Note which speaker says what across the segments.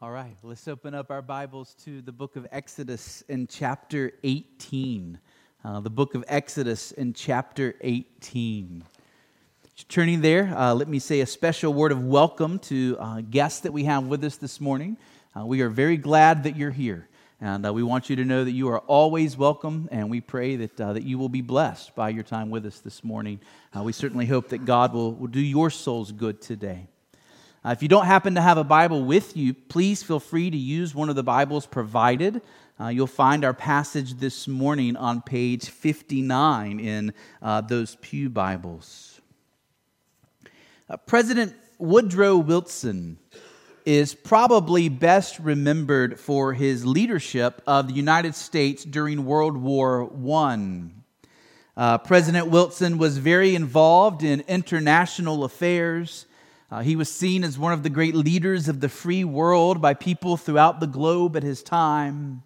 Speaker 1: All right, let's open up our Bibles to the book of Exodus in chapter 18. Uh, the book of Exodus in chapter 18. Turning there, uh, let me say a special word of welcome to uh, guests that we have with us this morning. Uh, we are very glad that you're here, and uh, we want you to know that you are always welcome, and we pray that, uh, that you will be blessed by your time with us this morning. we certainly hope that God will, will do your souls good today. Uh, if you don't happen to have a Bible with you, please feel free to use one of the Bibles provided. Uh, you'll find our passage this morning on page 59 in uh, those Pew Bibles. Uh, President Woodrow Wilson is probably best remembered for his leadership of the United States during World War I. Uh, President Wilson was very involved in international affairs. Uh, he was seen as one of the great leaders of the free world by people throughout the globe at his time.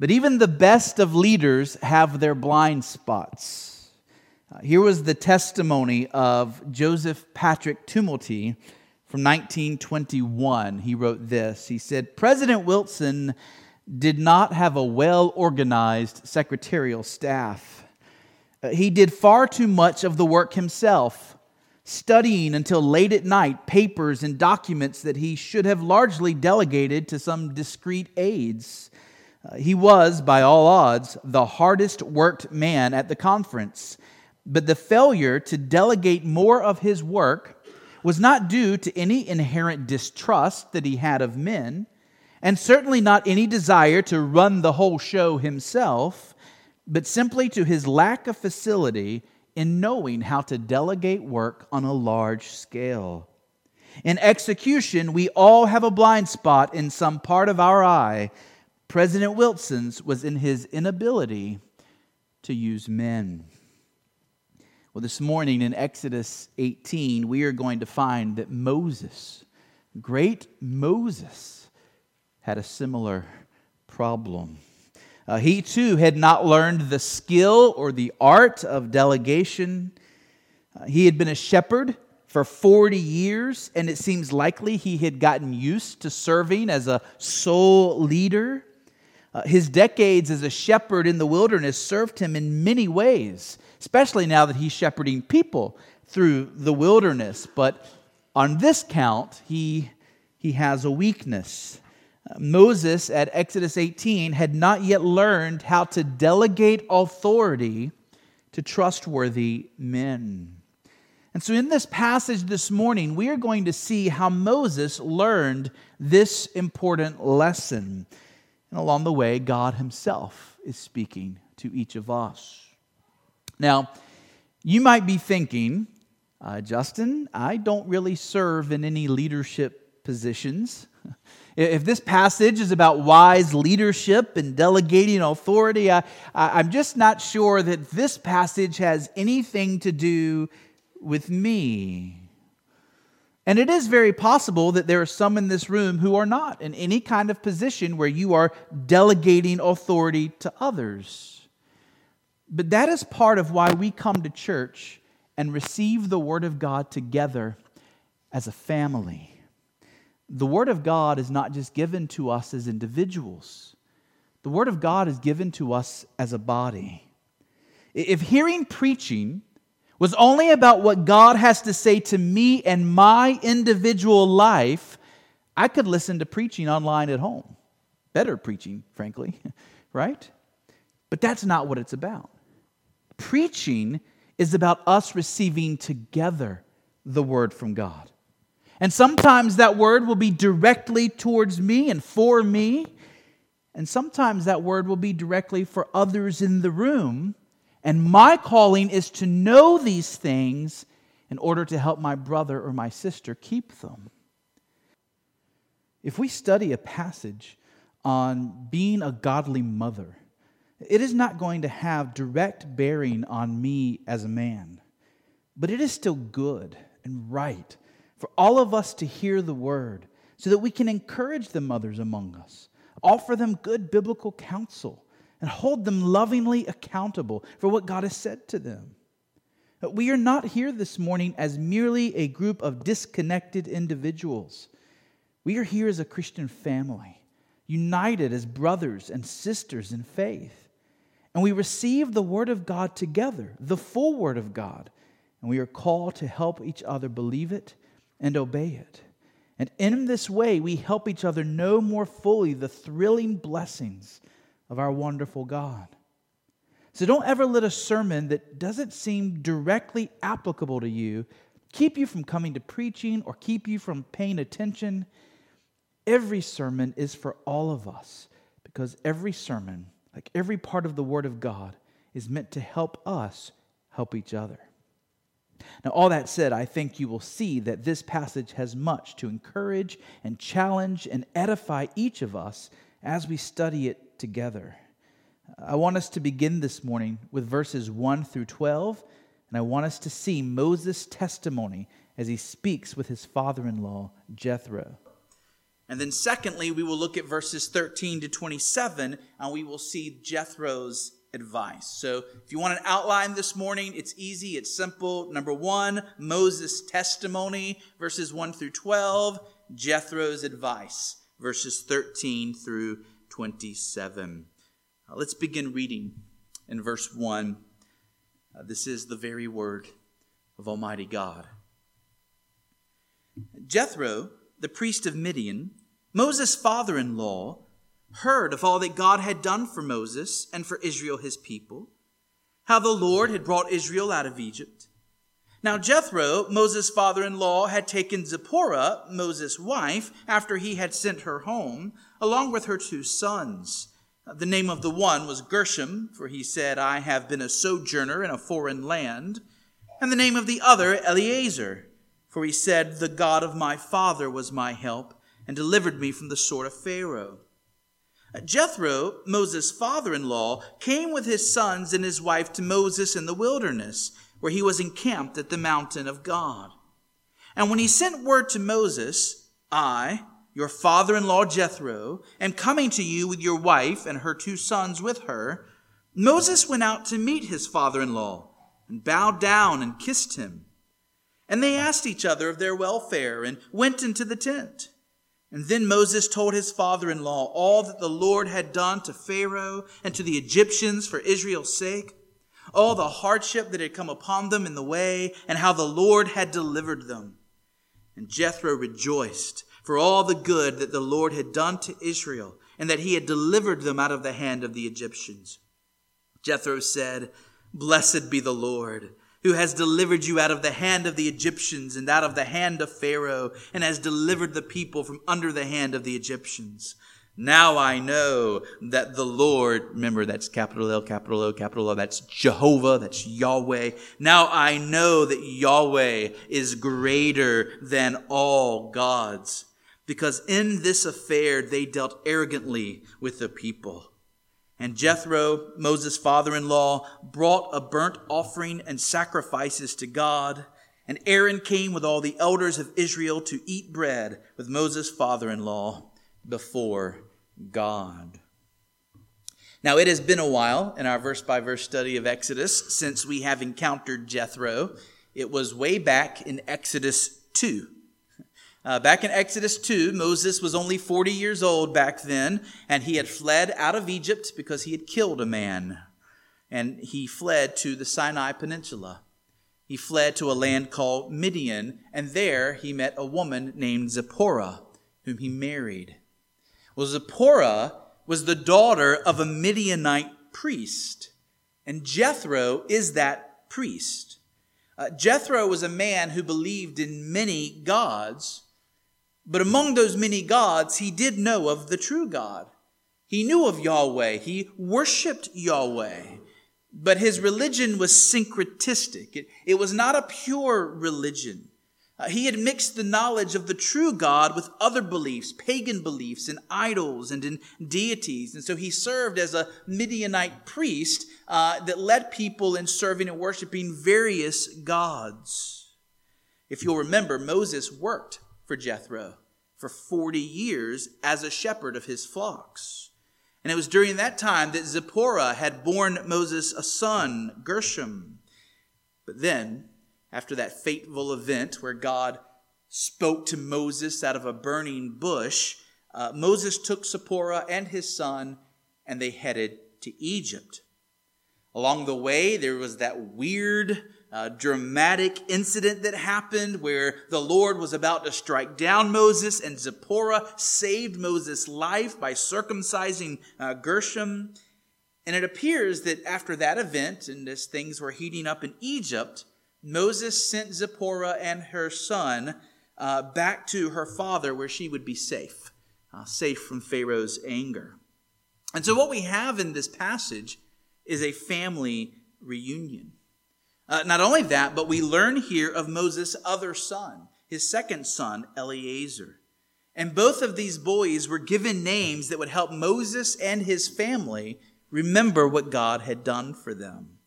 Speaker 1: But even the best of leaders have their blind spots. Uh, here was the testimony of Joseph Patrick Tumulty from 1921. He wrote this He said, President Wilson did not have a well organized secretarial staff. Uh, he did far too much of the work himself studying until late at night papers and documents that he should have largely delegated to some discreet aides. Uh, he was, by all odds, the hardest worked man at the conference. But the failure to delegate more of his work was not due to any inherent distrust that he had of men, and certainly not any desire to run the whole show himself, but simply to his lack of facility in knowing how to delegate work on a large scale. In execution, we all have a blind spot in some part of our eye. President Wilson's was in his inability to use men. Well, this morning in Exodus 18, we are going to find that Moses, great Moses, had a similar problem. Uh, he too had not learned the skill or the art of delegation. Uh, he had been a shepherd for 40 years, and it seems likely he had gotten used to serving as a sole leader. Uh, his decades as a shepherd in the wilderness served him in many ways, especially now that he's shepherding people through the wilderness. But on this count, he, he has a weakness. Moses at Exodus 18 had not yet learned how to delegate authority to trustworthy men. And so, in this passage this morning, we are going to see how Moses learned this important lesson. And along the way, God Himself is speaking to each of us. Now, you might be thinking, uh, Justin, I don't really serve in any leadership positions. If this passage is about wise leadership and delegating authority, I, am just not sure that this passage has anything to do with me. And it is very possible that there are some in this room who are not in any kind of position where you are delegating authority to others. But that is part of why we come to church and receive the Word of God together as a family the Word of God is not just given to us as individuals, the Word of God is given to us as a body. If hearing preaching was only about what God has to say to me and my individual life, I could listen to preaching online at home. Better preaching, frankly, right? But that's not what it's about. Preaching is about us receiving together the Word from God. And sometimes that word will be directly towards me and for me. And sometimes that word will be directly for others in the room. And my calling is to know these things in order to help my brother or my sister keep them. If we study a passage on being a godly mother, it is not going to have direct bearing on me as a man, but it is still good and right for all of us to hear the word so that we can encourage the mothers among us, offer them good biblical counsel, and hold them lovingly accountable for what God has said to them. We are not here this morning as merely a group of disconnected individuals. We are here as a Christian family, united as brothers and sisters in faith. And we receive the Word of God together, the full Word of God. And we are called to help each other believe it and obey it. And in this way, we help each other know more fully the thrilling blessings of our wonderful God. So don't ever let a sermon that doesn't seem directly applicable to you keep you from coming to preaching or keep you from paying attention. Every sermon is for all of us because every sermon, like every part of the Word of God, is meant to help us help each other. Now, all that said, I think you will see that this passage has much to encourage and challenge and edify each of us as we study it together. I want us to begin this morning with verses 1 through 12, and I want us to see Moses' testimony as he speaks with his father in law, Jethro. And then, secondly, we will look at verses 13 to 27, and we will see Jethro's advice. So, if you want an outline this morning, it's easy, it's simple. Number one, Moses' testimony, verses 1 through 12, Jethro's advice, verses 13 through 27. Uh, let's begin reading in verse 1. Uh, this is the very word of Almighty God. Jethro, the priest of Midian, Moses' father in law, heard of all that God had done for Moses and for Israel his people, how the Lord had brought Israel out of Egypt. Now Jethro, Moses' father in law, had taken Zipporah, Moses' wife, after he had sent her home, along with her two sons the name of the one was Gershom, for he said, I have been a sojourner in a foreign land. And the name of the other, Eleazar, for he said, The God of my father was my help and delivered me from the sword of Pharaoh. Jethro, Moses' father in law, came with his sons and his wife to Moses in the wilderness, where he was encamped at the mountain of God. And when he sent word to Moses, I, your father in law Jethro, am coming to you with your wife and her two sons with her, Moses went out to meet his father in law and bowed down and kissed him. And they asked each other of their welfare and went into the tent. And then Moses told his father in law all that the Lord had done to Pharaoh and to the Egyptians for Israel's sake, all the hardship that had come upon them in the way, and how the Lord had delivered them. And Jethro rejoiced for all the good that the Lord had done to Israel and that he had delivered them out of the hand of the Egyptians. Jethro said, Blessed be the Lord, who has delivered you out of the hand of the Egyptians and out of the hand of Pharaoh, and has delivered the people from under the hand of the Egyptians. Now I know that the Lord, remember that's capital L, capital O, capital O, that's Jehovah, that's Yahweh. Now I know that Yahweh is greater than all gods because in this affair they dealt arrogantly with the people. And Jethro, Moses' father in law, brought a burnt offering and sacrifices to God. And Aaron came with all the elders of Israel to eat bread with Moses' father in law before God. Now, it has been a while in our verse by verse study of Exodus since we have encountered Jethro. It was way back in Exodus 2. Uh, back in Exodus 2, Moses was only 40 years old back then, and he had fled out of Egypt because he had killed a man. And he fled to the Sinai Peninsula. He fled to a land called Midian, and there he met a woman named Zipporah, whom he married. Well, Zipporah was the daughter of a Midianite priest, and Jethro is that priest. Uh, Jethro was a man who believed in many gods but among those many gods, he did know of the true God. He knew of Yahweh. He worshiped Yahweh. But his religion was syncretistic. It, it was not a pure religion. Uh, he had mixed the knowledge of the true God with other beliefs, pagan beliefs, and idols and in deities. And so he served as a Midianite priest uh, that led people in serving and worshiping various gods. If you'll remember, Moses worked for Jethro for 40 years as a shepherd of his flocks. And it was during that time that Zipporah had borne Moses a son, Gershom. But then, after that fateful event where God spoke to Moses out of a burning bush, uh, Moses took Zipporah and his son, and they headed to Egypt. Along the way, there was that weird, uh, dramatic incident that happened where the Lord was about to strike down Moses, and Zipporah saved Moses' life by circumcising uh, Gershom. And it appears that after that event, and as things were heating up in Egypt, Moses sent Zipporah and her son uh, back to her father where she would be safe, uh, safe from Pharaoh's anger. And so, what we have in this passage is a family reunion. Uh, not only that, but we learn here of Moses' other son, his second son, Eleazar. And both of these boys were given names that would help Moses and his family remember what God had done for them.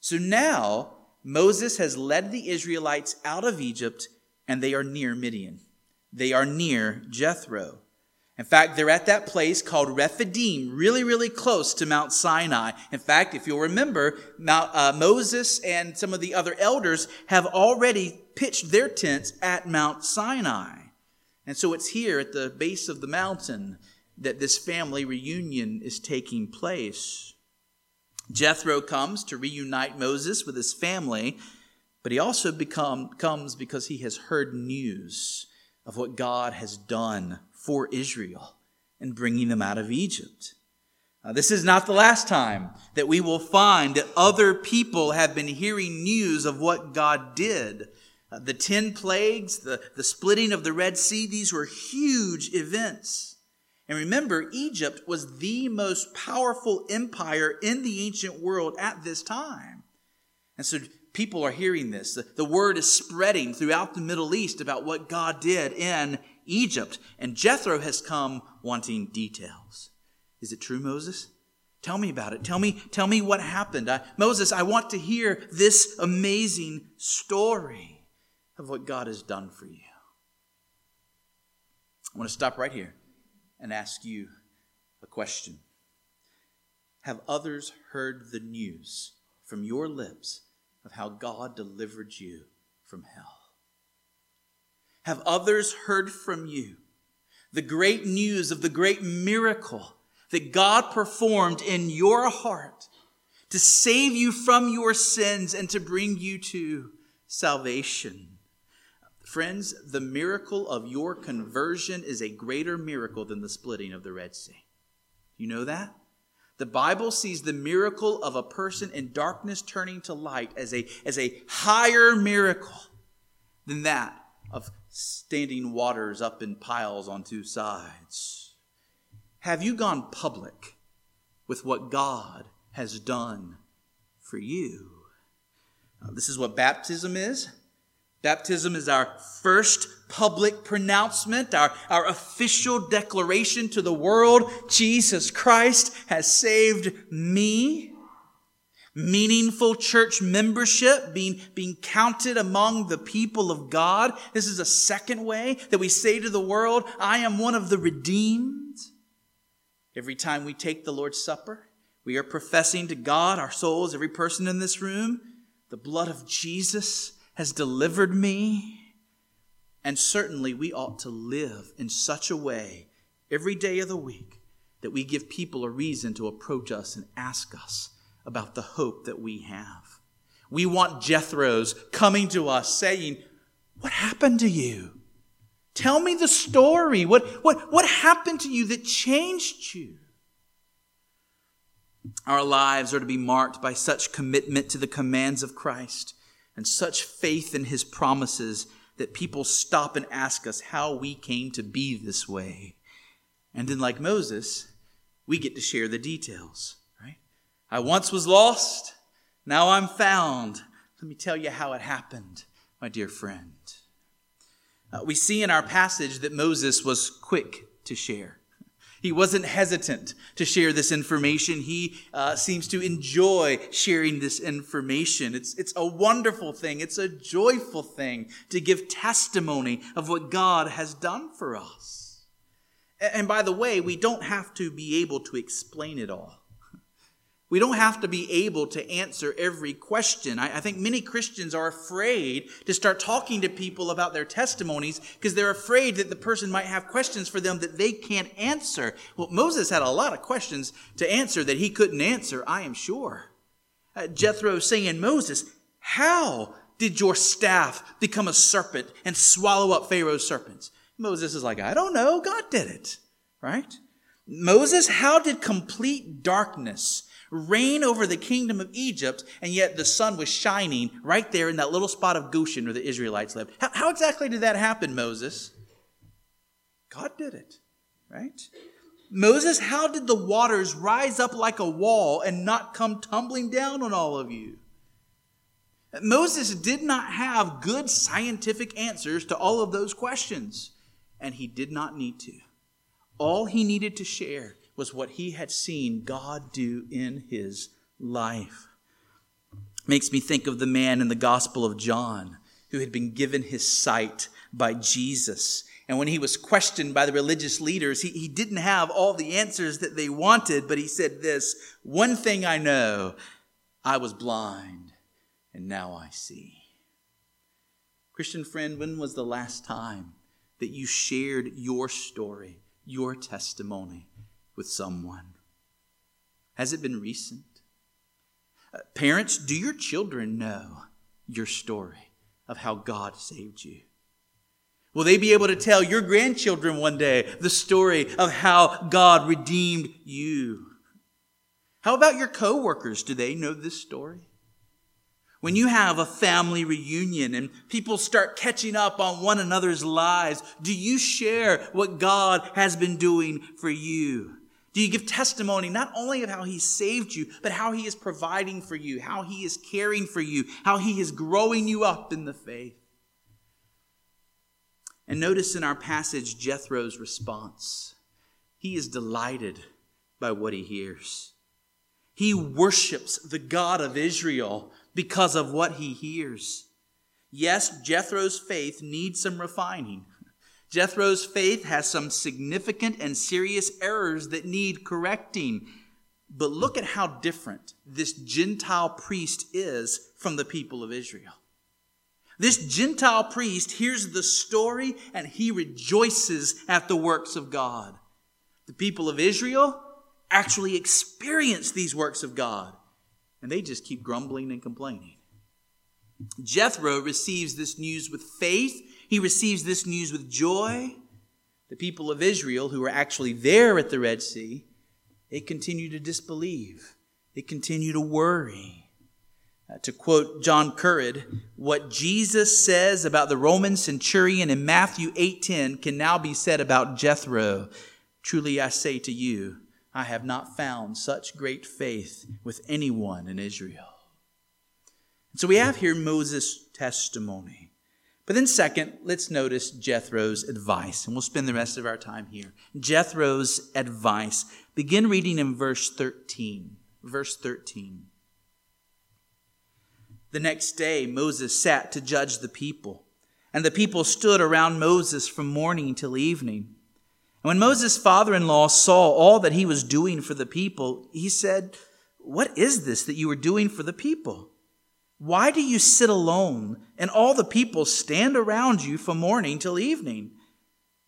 Speaker 1: So now, Moses has led the Israelites out of Egypt, and they are near Midian. They are near Jethro. In fact, they're at that place called Rephidim, really, really close to Mount Sinai. In fact, if you'll remember, Mount, uh, Moses and some of the other elders have already pitched their tents at Mount Sinai. And so it's here at the base of the mountain that this family reunion is taking place. Jethro comes to reunite Moses with his family, but he also become, comes because he has heard news of what God has done for Israel and bringing them out of Egypt. Uh, this is not the last time that we will find that other people have been hearing news of what God did. Uh, the 10 plagues, the, the splitting of the Red Sea, these were huge events. And remember, Egypt was the most powerful empire in the ancient world at this time. And so people are hearing this. The, the word is spreading throughout the Middle East about what God did in Egypt. And Jethro has come wanting details. Is it true, Moses? Tell me about it. Tell me, tell me what happened. I, Moses, I want to hear this amazing story of what God has done for you. I want to stop right here and ask you a question. Have others heard the news from your lips of how God delivered you from hell? Have others heard from you the great news of the great miracle that God performed in your heart to save you from your sins and to bring you to salvation? Friends, the miracle of your conversion is a greater miracle than the splitting of the Red Sea. You know that? The Bible sees the miracle of a person in darkness turning to light as a, as a higher miracle than that of standing waters up in piles on two sides? Have you gone public with what God has done for you? Uh, this is what baptism is. Baptism is our first public pronouncement, our, our official declaration to the world Jesus Christ has saved me meaningful church membership, being, being counted among the people of God. This is a second way that we say to the world, I am one of the redeemed. Every time we take the Lord's Supper, we are professing to God, our souls, every person in this room, the blood of Jesus has delivered me. And certainly we ought to live in such a way every day of the week that we give people a reason to approach us and ask us about the hope that we have. We want Jethro's coming to us saying, What happened to you? Tell me the story. What, what, what happened to you that changed you? Our lives are to be marked by such commitment to the commands of Christ and such faith in his promises that people stop and ask us how we came to be this way. And then, like Moses, we get to share the details. I once was lost, now I'm found. Let me tell you how it happened, my dear friend. Uh, we see in our passage that Moses was quick to share. He wasn't hesitant to share this information. He uh, seems to enjoy sharing this information. It's, it's a wonderful thing. It's a joyful thing to give testimony of what God has done for us. And by the way, we don't have to be able to explain it all. We don't have to be able to answer every question. I, I, think many Christians are afraid to start talking to people about their testimonies because they're afraid that the person might have questions for them that they can't answer. Well, Moses had a lot of questions to answer that he couldn't answer, I am sure. Uh, Jethro saying, Moses, how did your staff become a serpent and swallow up Pharaoh's serpents? Moses is like, I don't know. God did it, right? Moses, how did complete darkness reign over the kingdom of Egypt, and yet the sun was shining right there in that little spot of Goshen where the Israelites lived. How, how exactly did that happen, Moses? God did it, right? Moses, how did the waters rise up like a wall and not come tumbling down on all of you? Moses did not have good scientific answers to all of those questions, and he did not need to. All he needed to share was what he had seen God do in his life. Makes me think of the man in the Gospel of John who had been given his sight by Jesus. And when he was questioned by the religious leaders, he, he didn't have all the answers that they wanted, but he said this One thing I know, I was blind, and now I see. Christian friend, when was the last time that you shared your story, your testimony with someone? Has it been recent? Uh, parents, do your children know your story of how God saved you? Will they be able to tell your grandchildren one day the story of how God redeemed you? How about your coworkers? Do they know this story? When you have a family reunion and people start catching up on one another's lives, do you share what God has been doing for you? Do you give testimony not only of how He saved you, but how He is providing for you, how He is caring for you, how He is growing you up in the faith? And notice in our passage Jethro's response. He is delighted by what he hears. He worships the God of Israel because of what he hears. Yes, Jethro's faith needs some refining. Jethro's faith has some significant and serious errors that need correcting. But look at how different this Gentile priest is from the people of Israel. This Gentile priest hears the story and he rejoices at the works of God. The people of Israel actually experience these works of God and they just keep grumbling and complaining. Jethro receives this news with faith he receives this news with joy. The people of Israel, who were actually there at the Red Sea, they continue to disbelieve. They continue to worry. Uh, to quote John Currid, what Jesus says about the Roman centurion in Matthew 8:10 can now be said about Jethro. Truly I say to you, I have not found such great faith with anyone in Israel. So we have here Moses' testimony. But then, second, let's notice Jethro's advice, and we'll spend the rest of our time here. Jethro's advice. Begin reading in verse 13. Verse 13. The next day, Moses sat to judge the people, and the people stood around Moses from morning till evening. And when Moses' father in law saw all that he was doing for the people, he said, What is this that you are doing for the people? Why do you sit alone and all the people stand around you from morning till evening?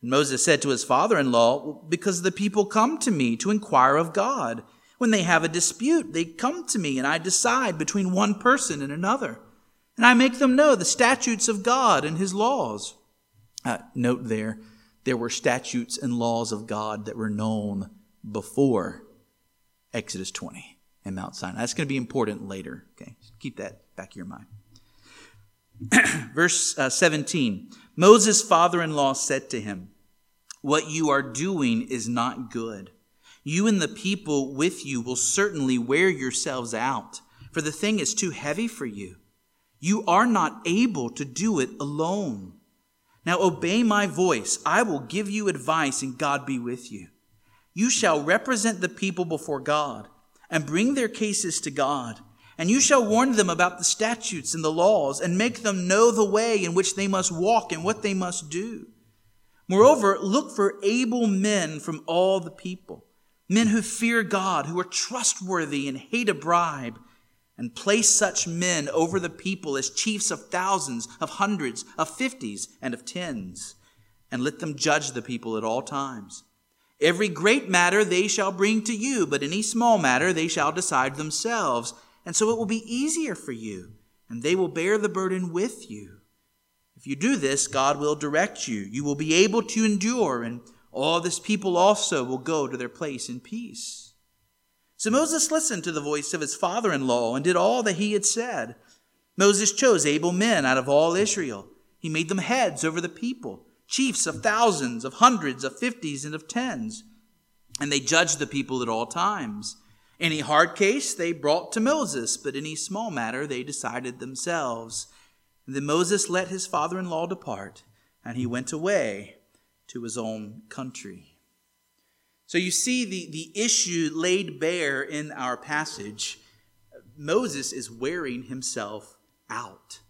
Speaker 1: And Moses said to his father in law, Because the people come to me to inquire of God. When they have a dispute, they come to me, and I decide between one person and another. And I make them know the statutes of God and his laws. Uh, note there, there were statutes and laws of God that were known before Exodus 20 and Mount Sinai. That's going to be important later. Okay, keep that back of your mind. Verse uh, 17 Moses' father in law said to him, What you are doing is not good. You and the people with you will certainly wear yourselves out, for the thing is too heavy for you. You are not able to do it alone. Now obey my voice. I will give you advice, and God be with you. You shall represent the people before God and bring their cases to God. And you shall warn them about the statutes and the laws, and make them know the way in which they must walk and what they must do. Moreover, look for able men from all the people. Men who fear God, who are trustworthy and hate a bribe, and place such men over the people as chiefs of thousands, of hundreds, of fifties, and of tens, and let them judge the people at all times. Every great matter they shall bring to you, but any small matter they shall decide themselves. And so it will be easier for you, and they will bear the burden with you. If you do this, God will direct you. You will be able to endure, and all this people also will go to their place in peace. So Moses listened to the voice of his father in law and did all that he had said. Moses chose able men out of all Israel. He made them heads over the people, chiefs of thousands, of hundreds, of fifties, and of tens. And they judged the people at all times. Any hard case they brought to Moses, but any small matter they decided themselves. And then Moses let his father in law depart, and he went away to his own country. So you see the, the issue laid bare in our passage. Moses is wearing himself out.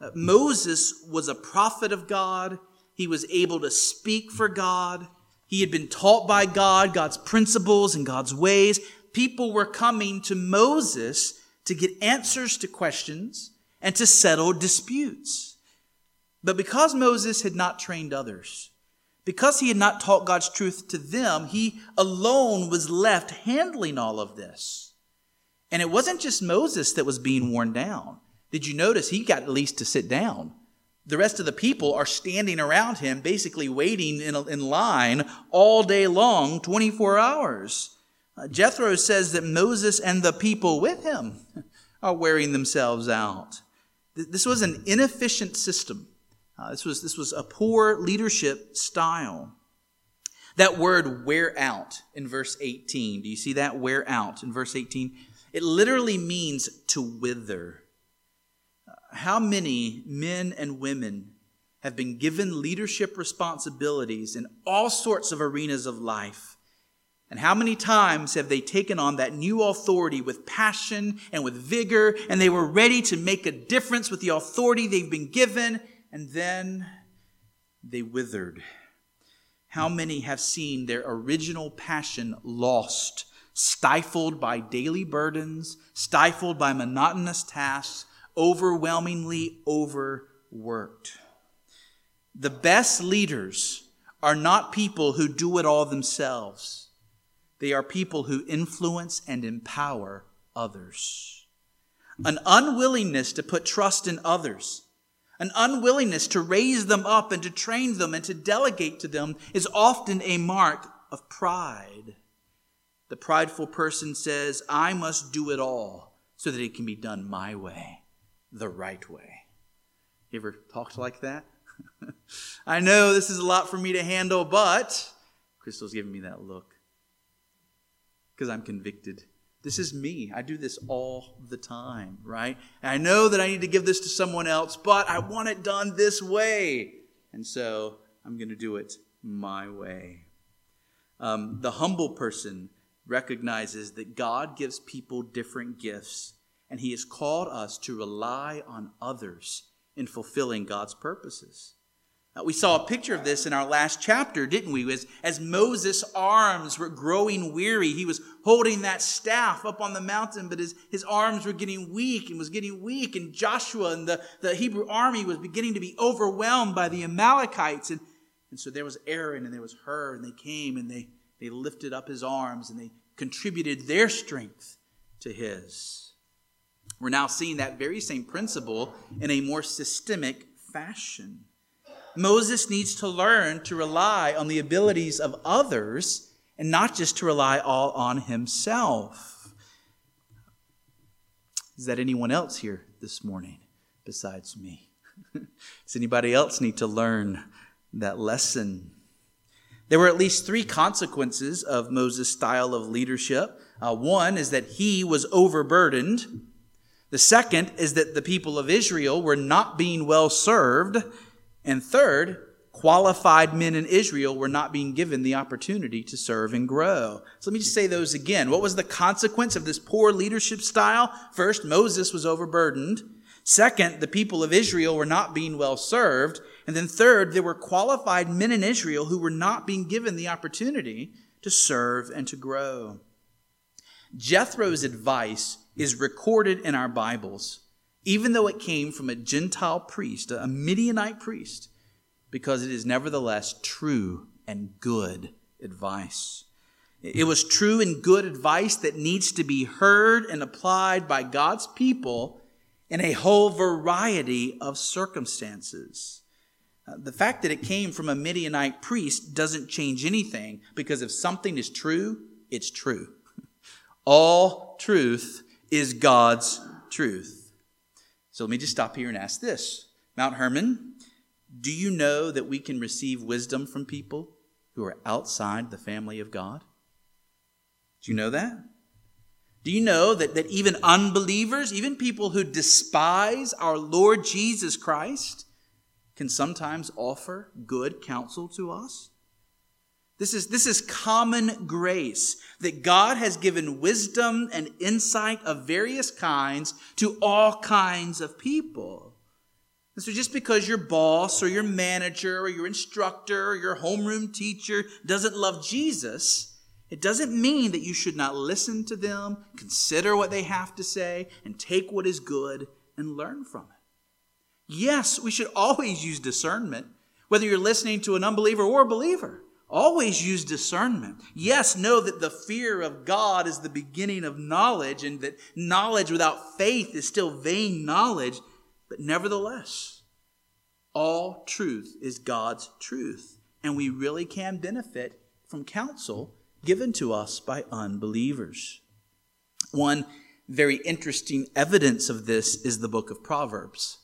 Speaker 1: Uh, Moses was a prophet of God. He was able to speak for God. He had been taught by God, God's principles and God's ways. People were coming to Moses to get answers to questions and to settle disputes. But because Moses had not trained others, because he had not taught God's truth to them, he alone was left handling all of this. And it wasn't just Moses that was being worn down. Did you notice he got at least to sit down? The rest of the people are standing around him, basically waiting in, in line all day long, 24 hours. Jethro says that Moses and the people with him are wearing themselves out. This was an inefficient system. Uh, this, was, this was a poor leadership style. That word wear out in verse 18. Do you see that? Wear out in verse 18. It literally means to wither. Uh, how many men and women have been given leadership responsibilities in all sorts of arenas of life? And how many times have they taken on that new authority with passion and with vigor, and they were ready to make a difference with the authority they've been given, and then they withered. How many have seen their original passion lost, stifled by daily burdens, stifled by monotonous tasks, overwhelmingly overworked? The best leaders are not people who do it all themselves. They are people who influence and empower others. An unwillingness to put trust in others an unwillingness to raise them up and to train them and to delegate to them is often a mark of pride. The prideful person says, I must do it all so that it can be done my way, the right way. You ever talked like that? I know this is a lot for me to handle, but Crystal's giving me that look because I'm convicted. This is me. I do this all the time, right? And I know that I need to give this to someone else, but I want it done this way. And so I'm going to do it my way. Um, the humble person recognizes that God gives people different gifts, and He has called us to rely on others in fulfilling God's purposes. Uh, we saw a picture of this in our last chapter, didn't we? As, as Moses' arms were growing weary, he was holding that staff up on the mountain, but his, his arms were getting weak and was getting weak. And Joshua and the, the Hebrew army was beginning to be overwhelmed by the Amalekites. And, and so there was Aaron and there was Hur, and they came and they, they lifted up his arms and they contributed their strength to his. We're now seeing that very same principle in a more systemic fashion. Moses needs to learn to rely on the abilities of others and not just to rely all on himself. Is that anyone else here this morning besides me? Does anybody else need to learn that lesson? There were at least three consequences of Moses' style of leadership. Uh, one is that he was overburdened. The second is that the people of Israel were not being well served. And third, qualified men in Israel were not being given the opportunity to serve and grow. So let me just say those again. What was the consequence of this poor leadership style? First, Moses was overburdened. Second, the people of Israel were not being well served. And then third, there were qualified men in Israel who were not being given the opportunity to serve and to grow. Jethro's advice is recorded in our Bibles, even though it came from a Gentile priest, a Midianite priest, because it is nevertheless true and good advice. It was true and good advice that needs to be heard and applied by God's people in a whole variety of circumstances. Uh, the fact that it came from a Midianite priest doesn't change anything because if something is true, it's true. All truth is God's truth. So let me just stop here and ask this Mount Hermon, do you know that we can receive wisdom from people who are outside the family of God? Do you know that? Do you know that, that even unbelievers, even people who despise our Lord Jesus Christ, can sometimes offer good counsel to us? This is, this is common grace that God has given wisdom and insight of various kinds to all kinds of people. And so just because your boss or your manager or your instructor or your homeroom teacher doesn't love Jesus, it doesn't mean that you should not listen to them, consider what they have to say, and take what is good and learn from it. Yes, we should always use discernment, whether you're listening to an unbeliever or a believer. Always use discernment. Yes, know that the fear of God is the beginning of knowledge, and that knowledge without faith is still vain knowledge. But nevertheless, all truth is God's truth, and we really can benefit from counsel given to us by unbelievers. One very interesting evidence of this is the book of Proverbs.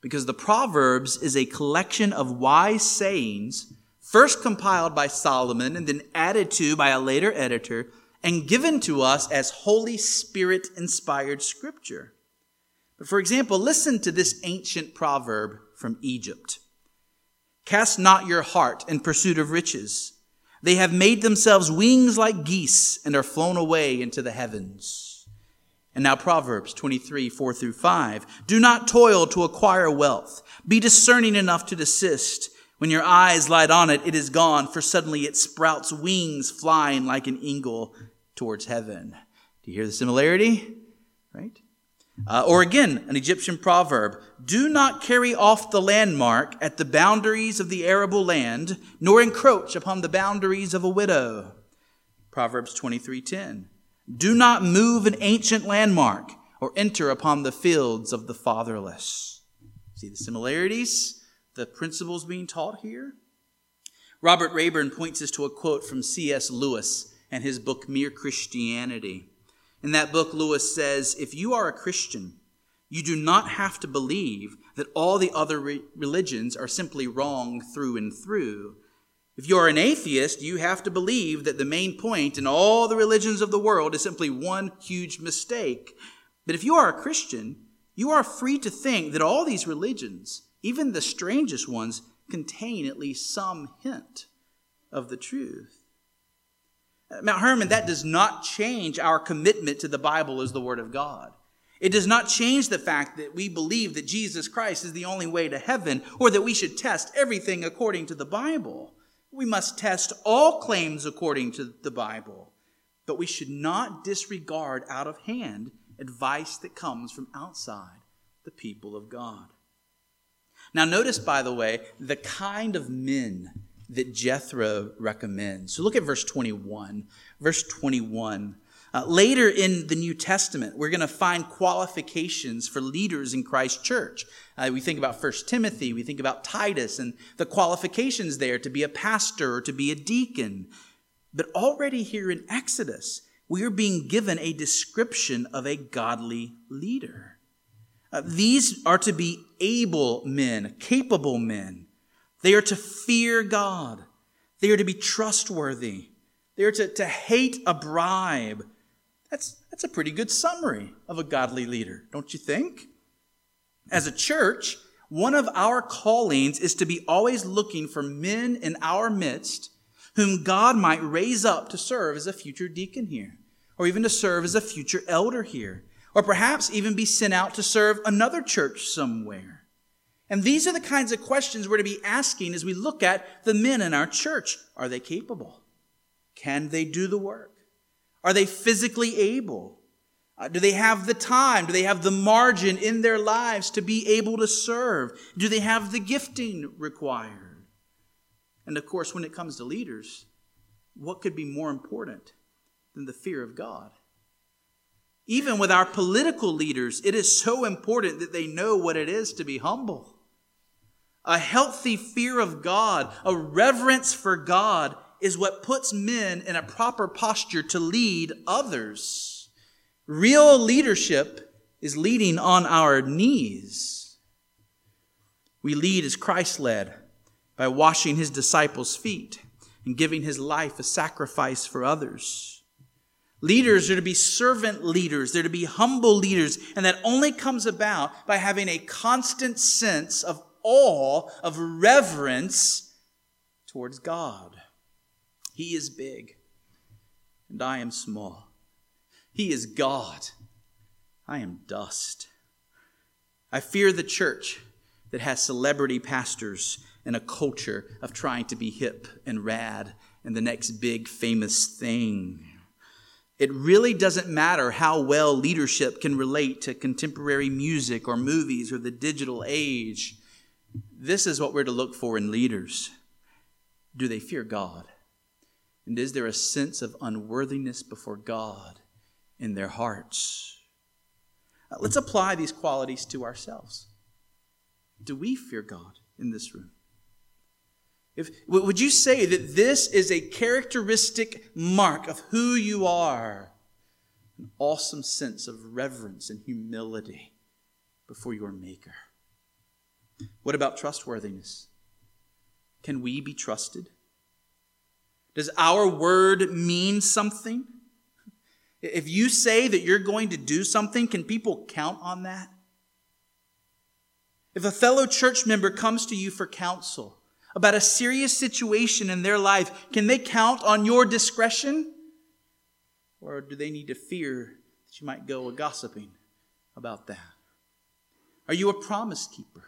Speaker 1: Because the Proverbs is a collection of wise sayings, first compiled by Solomon and then added to by a later editor, and given to us as Holy Spirit inspired scripture. But for example, listen to this ancient proverb from Egypt Cast not your heart in pursuit of riches they have made themselves wings like geese and are flown away into the heavens. And now Proverbs 23, 4 through 5. Do not toil to acquire wealth. Be discerning enough to desist. When your eyes light on it, it is gone, for suddenly it sprouts wings flying like an eagle towards heaven. Do you hear the similarity? Right? Uh, or again, an Egyptian proverb Do not carry off the landmark at the boundaries of the arable land, nor encroach upon the boundaries of a widow. Proverbs 23:10. Do not move an ancient landmark or enter upon the fields of the fatherless. See the similarities, the principles being taught here? Robert Rayburn points us to a quote from C.S. Lewis and his book Mere Christianity. In that book, Lewis says if you are a Christian, you do not have to believe that all the other re- religions are simply wrong through and through. If you are an atheist, you have to believe that the main point in all the religions of the world is simply one huge mistake. But if you are a Christian, you are free to think that all these religions, even the strangest ones, contain at least some hint of the truth. Mount Hermon, that does not change our commitment to the Bible as the Word of God. It does not change the fact that we believe that Jesus Christ is the only way to heaven or that we should test everything according to the Bible. We must test all claims according to the Bible, but we should not disregard out of hand advice that comes from outside the people of God. Now, notice, by the way, the kind of men that Jethro recommends. So look at verse 21. Verse 21. Uh, later in the New Testament, we're going to find qualifications for leaders in Christ's church. Uh, we think about 1 Timothy, we think about Titus, and the qualifications there to be a pastor or to be a deacon. But already here in Exodus, we are being given a description of a godly leader. Uh, these are to be able men, capable men they are to fear God. They are to be trustworthy. They are to, to hate a bribe. That's, that's a pretty good summary of a godly leader, don't you think? As a church, one of our callings is to be always looking for men in our midst whom God might raise up to serve as a future deacon here, or even to serve as a future elder here, or perhaps even be sent out to serve another church somewhere. And these are the kinds of questions we're to be asking as we look at the men in our church. Are they capable? Can they do the work? Are they physically able? Uh, do they have the time? Do they have the margin in their lives to be able to serve? Do they have the gifting required? And of course, when it comes to leaders, what could be more important than the fear of God? Even with our political leaders, it is so important that they know what it is to be humble. A healthy fear of God, a reverence for God, is what puts men in a proper posture to lead others. Real leadership is leading on our knees. We lead as Christ led by washing his disciples' feet and giving his life a sacrifice for others. Leaders are to be servant leaders. They're to be humble leaders. And that only comes about by having a constant sense of awe, of reverence towards God. He is big, and I am small. He is God. I am dust. I fear the church that has celebrity pastors and a culture of trying to be hip and rad and the next big famous thing. It really doesn't matter how well leadership can relate to contemporary music or movies or the digital age. This is what we're to look for in leaders. Do they fear God? And is there a sense of unworthiness before God in their hearts? Uh, let's apply these qualities to ourselves. Do we fear God in this room? If, would you say that this is a characteristic mark of who you are? An awesome sense of reverence and humility before your Maker. What about trustworthiness? Can we be trusted? Does our word mean something? If you say that you're going to do something, can people count on that? If a fellow church member comes to you for counsel, about a serious situation in their life, can they count on your discretion? Or do they need to fear that you might go a gossiping about that? Are you a promise keeper?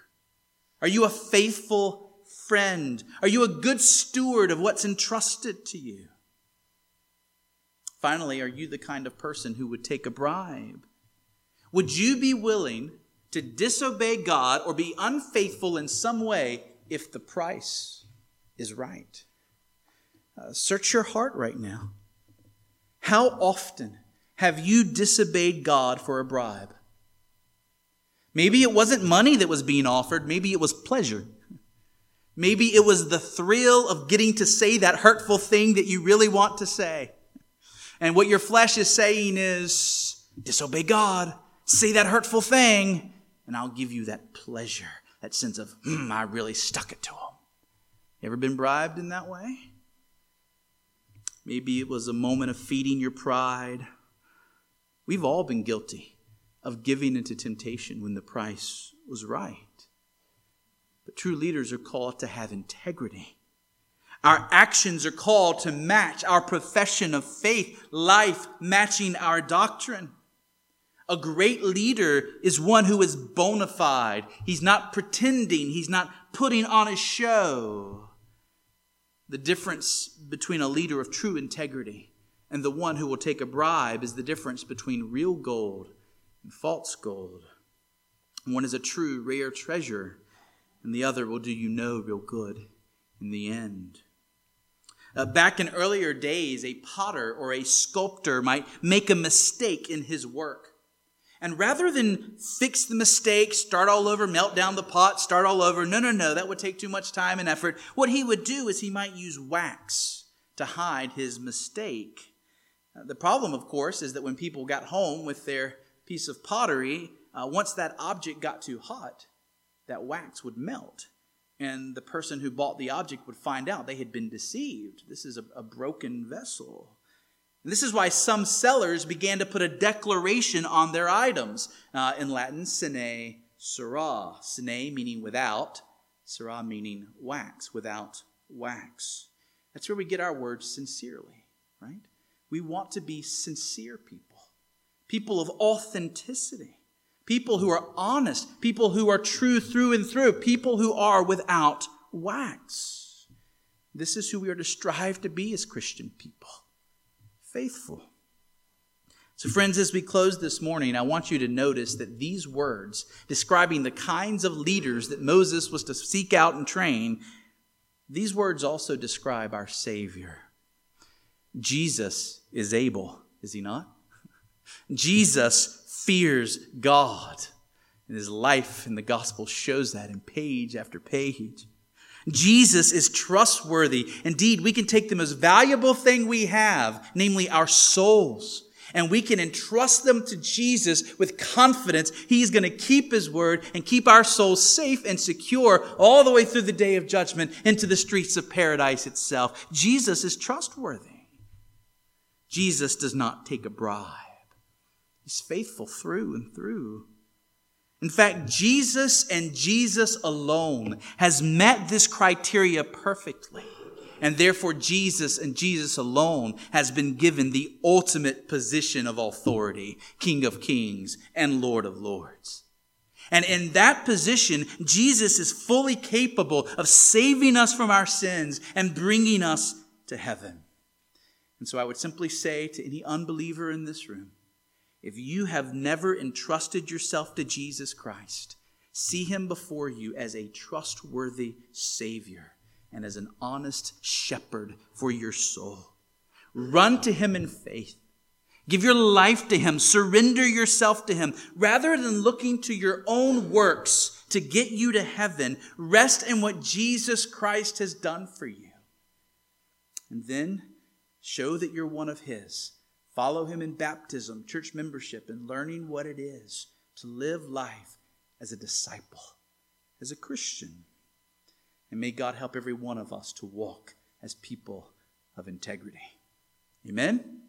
Speaker 1: Are you a faithful friend? Are you a good steward of what's entrusted to you? Finally, are you the kind of person who would take a bribe? Would you be willing to disobey God or be unfaithful in some way if the price is right. Uh, search your heart right now. How often have you disobeyed God for a bribe? Maybe it wasn't money that was being offered, maybe it was pleasure. Maybe it was the thrill of getting to say that hurtful thing that you really want to say. And what your flesh is saying is, disobey God, say that hurtful thing, and I'll give you that pleasure that sense of, hmm, I really stuck it to him. You ever been bribed in that way? Maybe it was a moment of feeding your pride. We've all been guilty of giving into temptation when the price was right. But true leaders are called to have integrity. Our actions are called to match our profession of faith, life matching our doctrine. A great leader is one who is bona fide. He's not pretending. He's not putting on a show. The difference between a leader of true integrity and the one who will take a bribe is the difference between real gold and false gold. One is a true, rare treasure, and the other will do you no real good in the end. Uh, back in earlier days, a potter or a sculptor might make a mistake in his work. And rather than fix the mistake, start all over, melt down the pot, start all over, no, no, no, that would take too much time and effort. What he would do is he might use wax to hide his mistake. Uh, the problem, of course, is that when people got home with their piece of pottery, uh, once that object got too hot, that wax would melt. And the person who bought the object would find out they had been deceived. This is a, a broken vessel. And this is why some sellers began to put a declaration on their items. Uh, in Latin, sine cera. Sine meaning without, cera meaning wax, without wax. That's where we get our word sincerely, right? We want to be sincere people, people of authenticity, people who are honest, people who are true through and through, people who are without wax. This is who we are to strive to be as Christian people faithful. So, friends, as we close this morning, I want you to notice that these words describing the kinds of leaders that Moses was to seek out and train, these words also describe our Savior. Jesus is able, is he not? Jesus fears God. And his life in the gospel shows that in page after page. Jesus is trustworthy. Indeed, we can take the most valuable thing we have, namely our souls, and we can entrust them to Jesus with confidence. He's going to keep His word and keep our souls safe and secure all the way through the day of judgment into the streets of paradise itself. Jesus is trustworthy. Jesus does not take a bribe. He's faithful through and through. In fact, Jesus and Jesus alone has met this criteria perfectly. And therefore, Jesus and Jesus alone has been given the ultimate position of authority, King of kings and Lord of lords. And in that position, Jesus is fully capable of saving us from our sins and bringing us to heaven. And so I would simply say to any unbeliever in this room, if you have never entrusted yourself to Jesus Christ, see him before you as a trustworthy Savior and as an honest shepherd for your soul. Run to him in faith. Give your life to him. Surrender yourself to him. Rather than looking to your own works to get you to heaven, rest in what Jesus Christ has done for you. And then show that you're one of his Follow him in baptism, church membership, and learning what it is to live life as a disciple, as a Christian. And may God help every one of us to walk as people of integrity. Amen?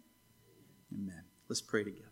Speaker 1: Amen. Let's pray together.